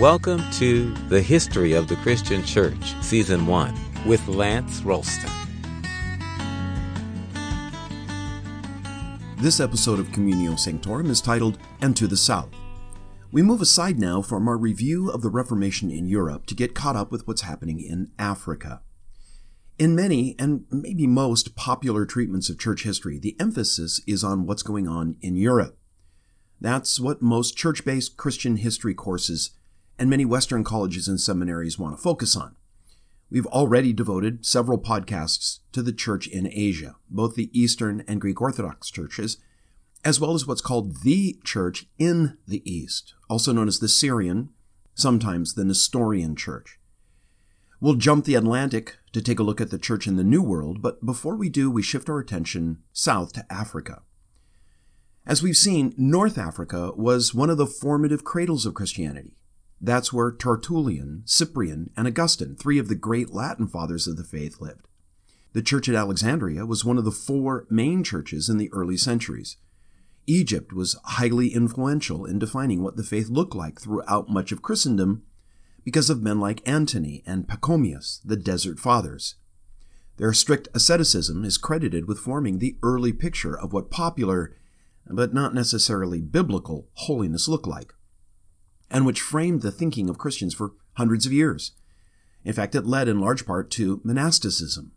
Welcome to The History of the Christian Church, Season 1, with Lance Ralston. This episode of Communio Sanctorum is titled And to the South. We move aside now from our review of the Reformation in Europe to get caught up with what's happening in Africa. In many, and maybe most, popular treatments of church history, the emphasis is on what's going on in Europe. That's what most church based Christian history courses and many Western colleges and seminaries want to focus on. We've already devoted several podcasts to the church in Asia, both the Eastern and Greek Orthodox churches, as well as what's called the church in the East, also known as the Syrian, sometimes the Nestorian church. We'll jump the Atlantic to take a look at the church in the New World, but before we do, we shift our attention south to Africa. As we've seen, North Africa was one of the formative cradles of Christianity. That's where Tertullian, Cyprian, and Augustine, three of the great Latin fathers of the faith, lived. The church at Alexandria was one of the four main churches in the early centuries. Egypt was highly influential in defining what the faith looked like throughout much of Christendom because of men like Antony and Pachomius, the Desert Fathers. Their strict asceticism is credited with forming the early picture of what popular, but not necessarily biblical, holiness looked like and which framed the thinking of Christians for hundreds of years. In fact, it led in large part to monasticism.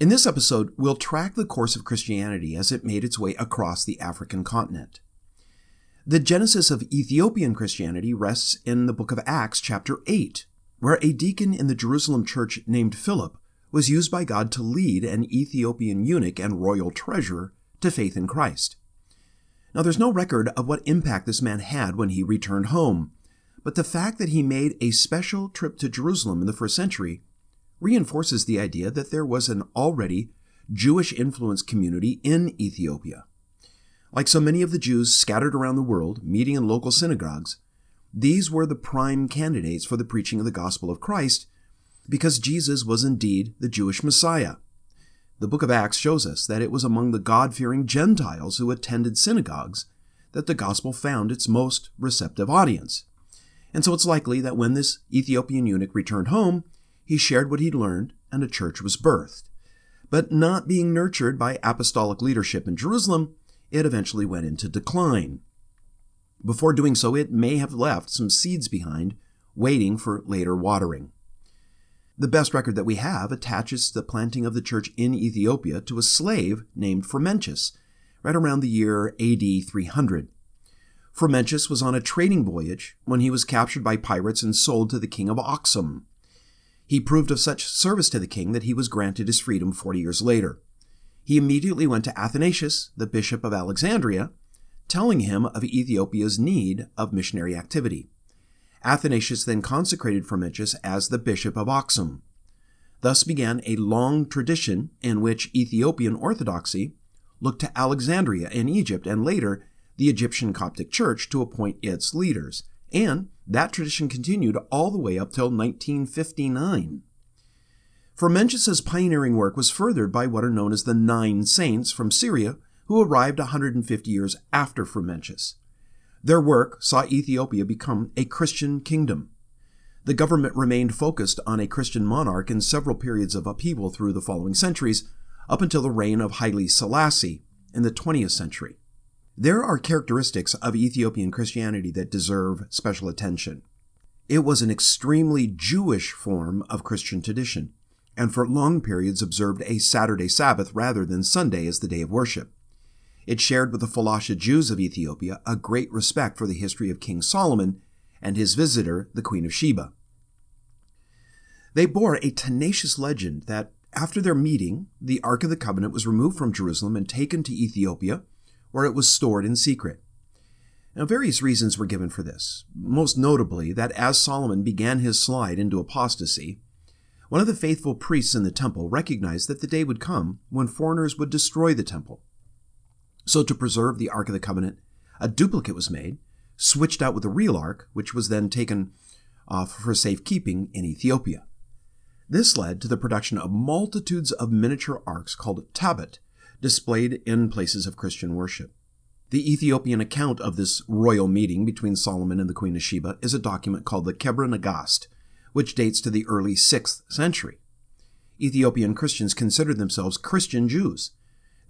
In this episode, we'll track the course of Christianity as it made its way across the African continent. The genesis of Ethiopian Christianity rests in the book of Acts, chapter 8, where a deacon in the Jerusalem church named Philip was used by God to lead an Ethiopian eunuch and royal treasurer to faith in Christ. Now, there's no record of what impact this man had when he returned home, but the fact that he made a special trip to Jerusalem in the first century reinforces the idea that there was an already Jewish influenced community in Ethiopia. Like so many of the Jews scattered around the world, meeting in local synagogues, these were the prime candidates for the preaching of the gospel of Christ because Jesus was indeed the Jewish Messiah. The book of Acts shows us that it was among the God fearing Gentiles who attended synagogues that the gospel found its most receptive audience. And so it's likely that when this Ethiopian eunuch returned home, he shared what he'd learned and a church was birthed. But not being nurtured by apostolic leadership in Jerusalem, it eventually went into decline. Before doing so, it may have left some seeds behind, waiting for later watering. The best record that we have attaches the planting of the church in Ethiopia to a slave named Frumentius, right around the year AD 300. Frumentius was on a trading voyage when he was captured by pirates and sold to the king of Aksum. He proved of such service to the king that he was granted his freedom 40 years later. He immediately went to Athanasius, the bishop of Alexandria, telling him of Ethiopia's need of missionary activity. Athanasius then consecrated Frumentius as the bishop of Aksum. Thus began a long tradition in which Ethiopian Orthodoxy looked to Alexandria in Egypt and later the Egyptian Coptic Church to appoint its leaders. And that tradition continued all the way up till 1959. Frumentius's pioneering work was furthered by what are known as the Nine Saints from Syria, who arrived 150 years after Frumentius. Their work saw Ethiopia become a Christian kingdom. The government remained focused on a Christian monarch in several periods of upheaval through the following centuries, up until the reign of Haile Selassie in the 20th century. There are characteristics of Ethiopian Christianity that deserve special attention. It was an extremely Jewish form of Christian tradition, and for long periods observed a Saturday Sabbath rather than Sunday as the day of worship. It shared with the Falasha Jews of Ethiopia a great respect for the history of King Solomon and his visitor, the Queen of Sheba. They bore a tenacious legend that after their meeting, the Ark of the Covenant was removed from Jerusalem and taken to Ethiopia, where it was stored in secret. Now, various reasons were given for this, most notably that as Solomon began his slide into apostasy, one of the faithful priests in the temple recognized that the day would come when foreigners would destroy the temple. So, to preserve the Ark of the Covenant, a duplicate was made, switched out with the real Ark, which was then taken off for safekeeping in Ethiopia. This led to the production of multitudes of miniature arks called tabot, displayed in places of Christian worship. The Ethiopian account of this royal meeting between Solomon and the Queen of Sheba is a document called the Kebra Nagast, which dates to the early 6th century. Ethiopian Christians considered themselves Christian Jews.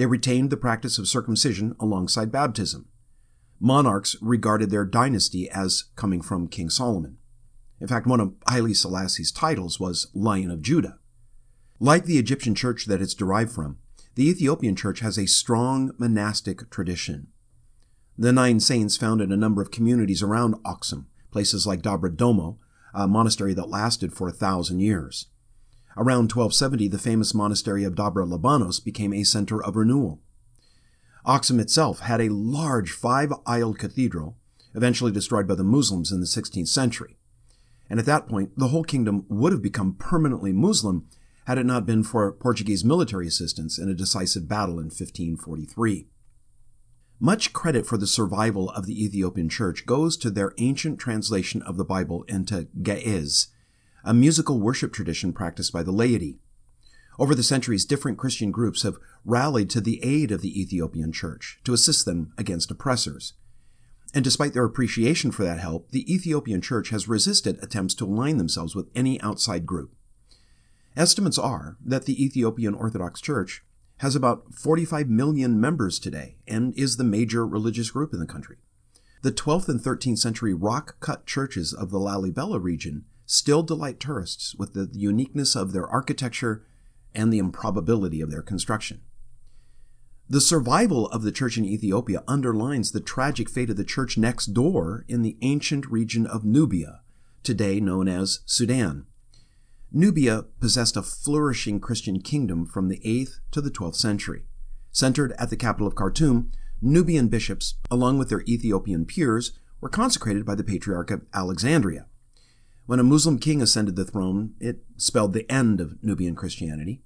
They retained the practice of circumcision alongside baptism. Monarchs regarded their dynasty as coming from King Solomon. In fact, one of Haile Selassie's titles was Lion of Judah. Like the Egyptian church that it's derived from, the Ethiopian church has a strong monastic tradition. The Nine Saints founded a number of communities around Aksum, places like Dabra Domo, a monastery that lasted for a thousand years. Around 1270, the famous monastery of Dabra Libanos became a center of renewal. Aksum itself had a large five-aisled cathedral, eventually destroyed by the Muslims in the 16th century. And at that point, the whole kingdom would have become permanently Muslim had it not been for Portuguese military assistance in a decisive battle in 1543. Much credit for the survival of the Ethiopian church goes to their ancient translation of the Bible into Ge'ez, a musical worship tradition practiced by the laity. Over the centuries, different Christian groups have rallied to the aid of the Ethiopian church to assist them against oppressors. And despite their appreciation for that help, the Ethiopian church has resisted attempts to align themselves with any outside group. Estimates are that the Ethiopian Orthodox Church has about 45 million members today and is the major religious group in the country. The 12th and 13th century rock cut churches of the Lalibela region still delight tourists with the uniqueness of their architecture and the improbability of their construction. The survival of the church in Ethiopia underlines the tragic fate of the church next door in the ancient region of Nubia, today known as Sudan. Nubia possessed a flourishing Christian kingdom from the 8th to the 12th century. Centered at the capital of Khartoum, Nubian bishops, along with their Ethiopian peers, were consecrated by the Patriarch of Alexandria. When a Muslim king ascended the throne, it spelled the end of Nubian Christianity.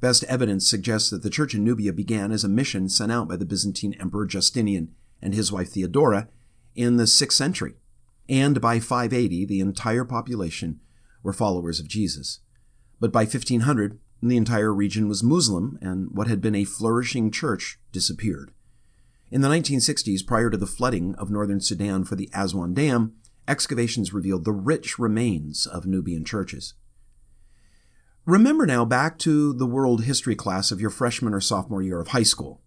Best evidence suggests that the church in Nubia began as a mission sent out by the Byzantine Emperor Justinian and his wife Theodora in the 6th century. And by 580, the entire population were followers of Jesus. But by 1500, the entire region was Muslim, and what had been a flourishing church disappeared. In the 1960s, prior to the flooding of northern Sudan for the Aswan Dam, excavations revealed the rich remains of Nubian churches. Remember now back to the world history class of your freshman or sophomore year of high school.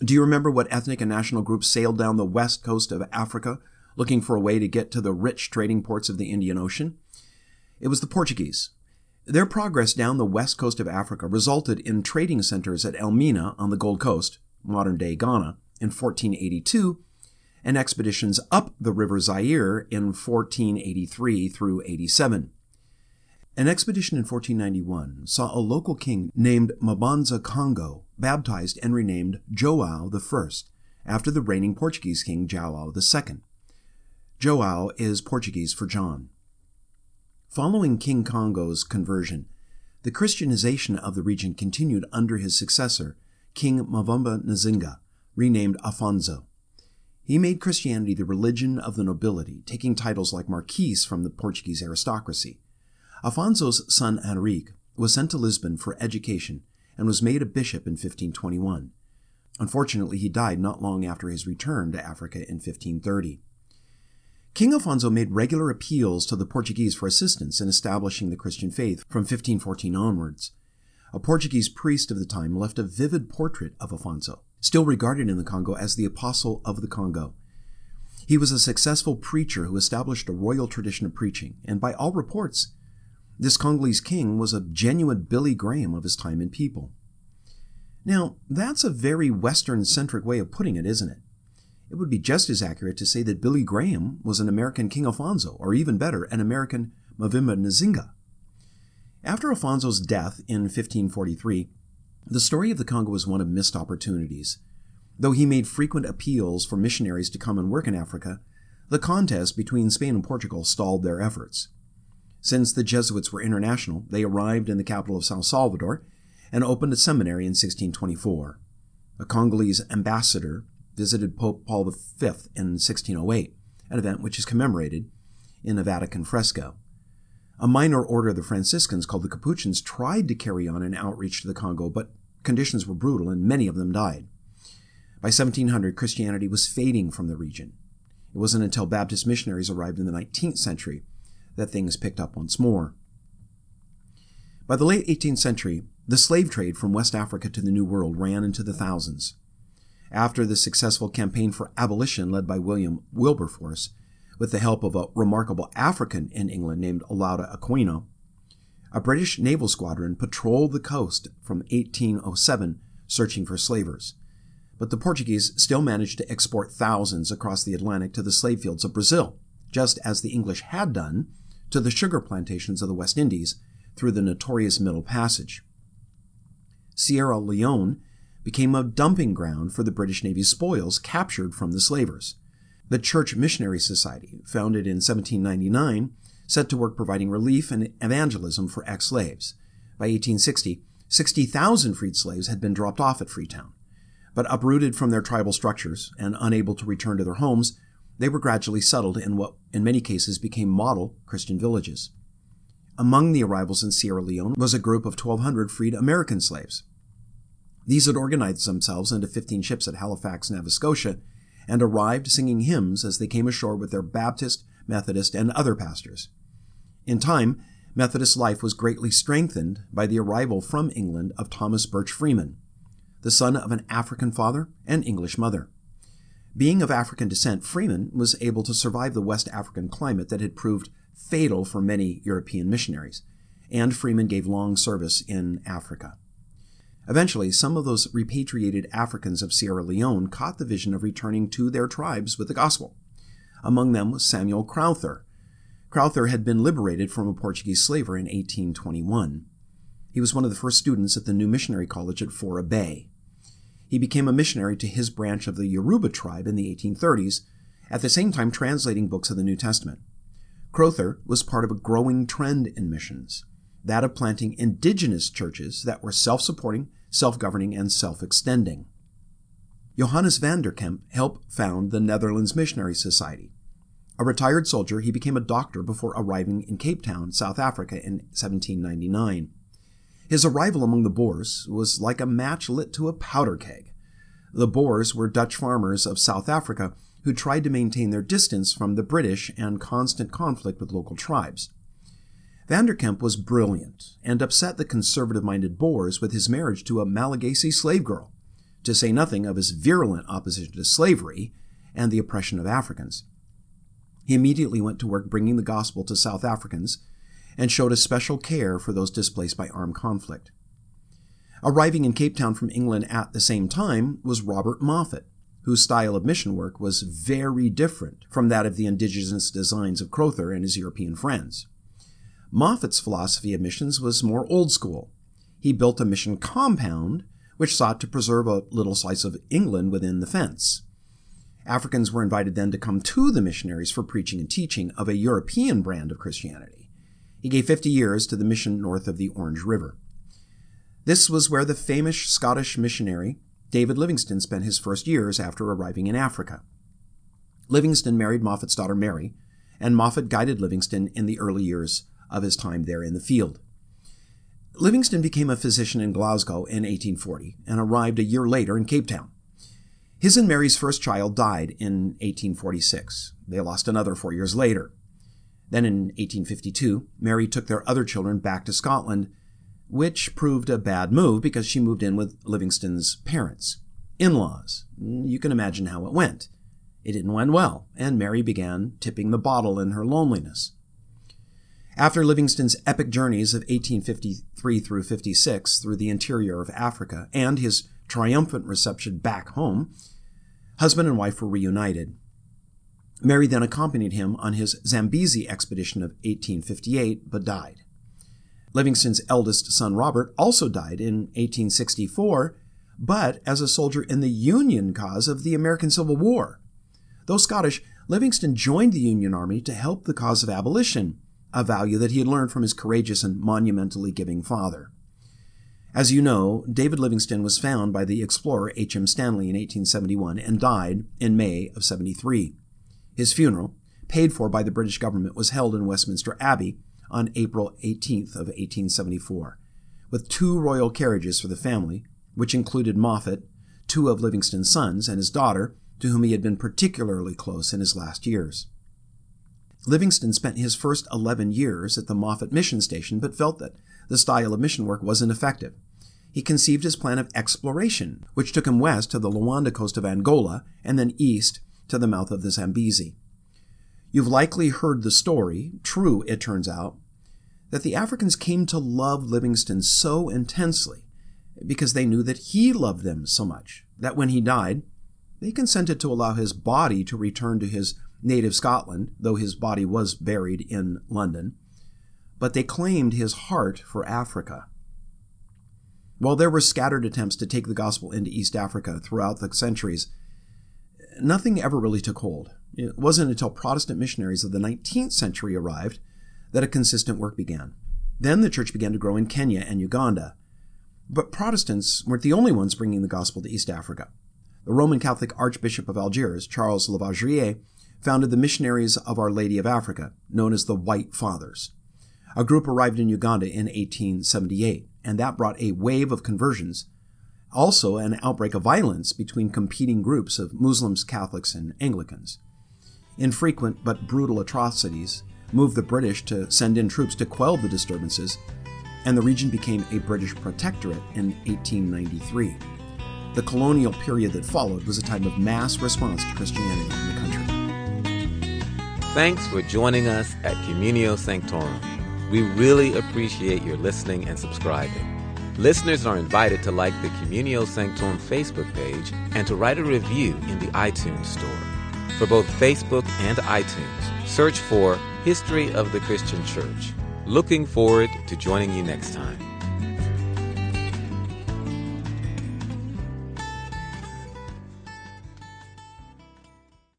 Do you remember what ethnic and national groups sailed down the west coast of Africa looking for a way to get to the rich trading ports of the Indian Ocean? It was the Portuguese. Their progress down the west coast of Africa resulted in trading centers at Elmina on the Gold Coast, modern day Ghana, in 1482 and expeditions up the River Zaire in 1483 through 87. An expedition in 1491 saw a local king named Mbanza Congo baptized and renamed Joao I after the reigning Portuguese king Joao II. Joao is Portuguese for John. Following King Congo's conversion, the Christianization of the region continued under his successor, King Mavumba Nzinga, renamed Afonso. He made Christianity the religion of the nobility, taking titles like Marquis from the Portuguese aristocracy. Afonso's son Henrique was sent to Lisbon for education and was made a bishop in 1521. Unfortunately, he died not long after his return to Africa in 1530. King Afonso made regular appeals to the Portuguese for assistance in establishing the Christian faith from 1514 onwards. A Portuguese priest of the time left a vivid portrait of Afonso still regarded in the Congo as the Apostle of the Congo. He was a successful preacher who established a royal tradition of preaching, and by all reports, this Congolese king was a genuine Billy Graham of his time and people. Now, that's a very Western centric way of putting it, isn't it? It would be just as accurate to say that Billy Graham was an American King Alfonso, or even better, an American Mavumba Nzinga. After Alfonso's death in 1543, the story of the Congo is one of missed opportunities. Though he made frequent appeals for missionaries to come and work in Africa, the contest between Spain and Portugal stalled their efforts. Since the Jesuits were international, they arrived in the capital of San Salvador and opened a seminary in 1624. A Congolese ambassador visited Pope Paul V in 1608, an event which is commemorated in a Vatican fresco. A minor order of the Franciscans called the Capuchins tried to carry on an outreach to the Congo, but conditions were brutal and many of them died. By 1700, Christianity was fading from the region. It wasn't until Baptist missionaries arrived in the 19th century that things picked up once more. By the late 18th century, the slave trade from West Africa to the New World ran into the thousands. After the successful campaign for abolition led by William Wilberforce, with the help of a remarkable African in England named Olaudah Equiano, a British naval squadron patrolled the coast from 1807 searching for slavers. But the Portuguese still managed to export thousands across the Atlantic to the slave fields of Brazil, just as the English had done to the sugar plantations of the West Indies through the notorious Middle Passage. Sierra Leone became a dumping ground for the British Navy's spoils captured from the slavers. The Church Missionary Society, founded in 1799, set to work providing relief and evangelism for ex slaves. By 1860, 60,000 freed slaves had been dropped off at Freetown. But uprooted from their tribal structures and unable to return to their homes, they were gradually settled in what, in many cases, became model Christian villages. Among the arrivals in Sierra Leone was a group of 1,200 freed American slaves. These had organized themselves into 15 ships at Halifax, Nova Scotia, and arrived singing hymns as they came ashore with their Baptist, Methodist, and other pastors. In time, Methodist life was greatly strengthened by the arrival from England of Thomas Birch Freeman, the son of an African father and English mother. Being of African descent, Freeman was able to survive the West African climate that had proved fatal for many European missionaries, and Freeman gave long service in Africa. Eventually, some of those repatriated Africans of Sierra Leone caught the vision of returning to their tribes with the gospel. Among them was Samuel Crowther. Crowther had been liberated from a Portuguese slaver in 1821. He was one of the first students at the new missionary college at Fourah Bay. He became a missionary to his branch of the Yoruba tribe in the 1830s, at the same time translating books of the New Testament. Crowther was part of a growing trend in missions, that of planting indigenous churches that were self supporting, self governing, and self extending. Johannes van der Kemp helped found the Netherlands Missionary Society. A retired soldier, he became a doctor before arriving in Cape Town, South Africa in 1799. His arrival among the Boers was like a match lit to a powder keg. The Boers were Dutch farmers of South Africa who tried to maintain their distance from the British and constant conflict with local tribes. Vanderkemp was brilliant and upset the conservative minded Boers with his marriage to a Malagasy slave girl, to say nothing of his virulent opposition to slavery and the oppression of Africans. He immediately went to work bringing the gospel to South Africans and showed a special care for those displaced by armed conflict. Arriving in Cape Town from England at the same time was Robert Moffat, whose style of mission work was very different from that of the indigenous designs of Crowther and his European friends. Moffat's philosophy of missions was more old school. He built a mission compound which sought to preserve a little slice of England within the fence. Africans were invited then to come to the missionaries for preaching and teaching of a European brand of Christianity. He gave 50 years to the mission north of the Orange River. This was where the famous Scottish missionary David Livingstone spent his first years after arriving in Africa. Livingstone married Moffat's daughter Mary, and Moffat guided Livingstone in the early years of his time there in the field. Livingstone became a physician in Glasgow in 1840 and arrived a year later in Cape Town. His and Mary's first child died in 1846. They lost another four years later. Then in 1852, Mary took their other children back to Scotland, which proved a bad move because she moved in with Livingstone's parents, in laws. You can imagine how it went. It didn't end well, and Mary began tipping the bottle in her loneliness. After Livingstone's epic journeys of 1853 through 56 through the interior of Africa and his triumphant reception back home, husband and wife were reunited. Mary then accompanied him on his Zambezi expedition of 1858, but died. Livingstone's eldest son Robert also died in 1864, but as a soldier in the Union cause of the American Civil War. Though Scottish, Livingstone joined the Union Army to help the cause of abolition, a value that he had learned from his courageous and monumentally giving father. As you know, David Livingstone was found by the explorer H.M. Stanley in 1871 and died in May of 73. His funeral, paid for by the British government, was held in Westminster Abbey on April 18th of 1874, with two royal carriages for the family, which included Moffat, two of Livingstone's sons, and his daughter, to whom he had been particularly close in his last years. Livingstone spent his first 11 years at the Moffat mission station, but felt that the style of mission work wasn't effective. He conceived his plan of exploration, which took him west to the Luanda coast of Angola and then east to the mouth of the Zambezi. You've likely heard the story, true it turns out, that the Africans came to love Livingstone so intensely because they knew that he loved them so much that when he died, they consented to allow his body to return to his native Scotland, though his body was buried in London, but they claimed his heart for Africa. While there were scattered attempts to take the gospel into East Africa throughout the centuries, nothing ever really took hold. It wasn't until Protestant missionaries of the 19th century arrived that a consistent work began. Then the church began to grow in Kenya and Uganda. But Protestants weren't the only ones bringing the gospel to East Africa. The Roman Catholic Archbishop of Algiers, Charles Lavigerie, founded the Missionaries of Our Lady of Africa, known as the White Fathers. A group arrived in Uganda in 1878, and that brought a wave of conversions, also an outbreak of violence between competing groups of Muslims, Catholics, and Anglicans. Infrequent but brutal atrocities moved the British to send in troops to quell the disturbances, and the region became a British protectorate in 1893. The colonial period that followed was a time of mass response to Christianity in the country. Thanks for joining us at Communio Sanctorum. We really appreciate your listening and subscribing. Listeners are invited to like the Communio Sanctorum Facebook page and to write a review in the iTunes Store. For both Facebook and iTunes, search for History of the Christian Church. Looking forward to joining you next time.